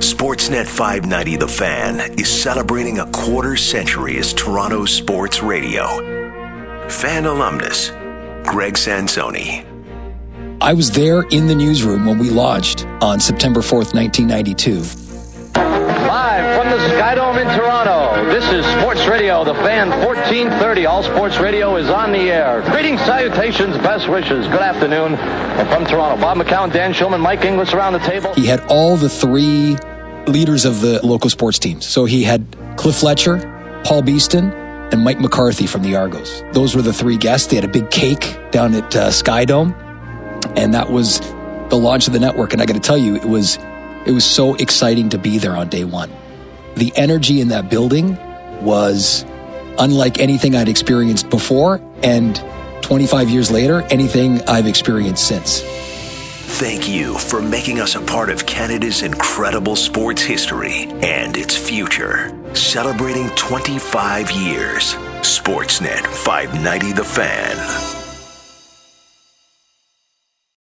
Sportsnet 590 The Fan is celebrating a quarter century as Toronto sports radio. Fan alumnus, Greg Sansone. I was there in the newsroom when we launched on September 4th, 1992. Live from the Skydome in Toronto, this is Sports Radio, the fan 1430. All Sports Radio is on the air. Greetings, salutations, best wishes. Good afternoon from Toronto. Bob McCown, Dan Shulman, Mike Inglis around the table. He had all the three leaders of the local sports teams. So he had Cliff Fletcher, Paul Beeston, and Mike McCarthy from the Argos. Those were the three guests. They had a big cake down at uh, Skydome, and that was the launch of the network. And I got to tell you, it was it was so exciting to be there on day one. The energy in that building was unlike anything I'd experienced before, and 25 years later, anything I've experienced since. Thank you for making us a part of Canada's incredible sports history and its future. Celebrating 25 years. Sportsnet 590 The Fan.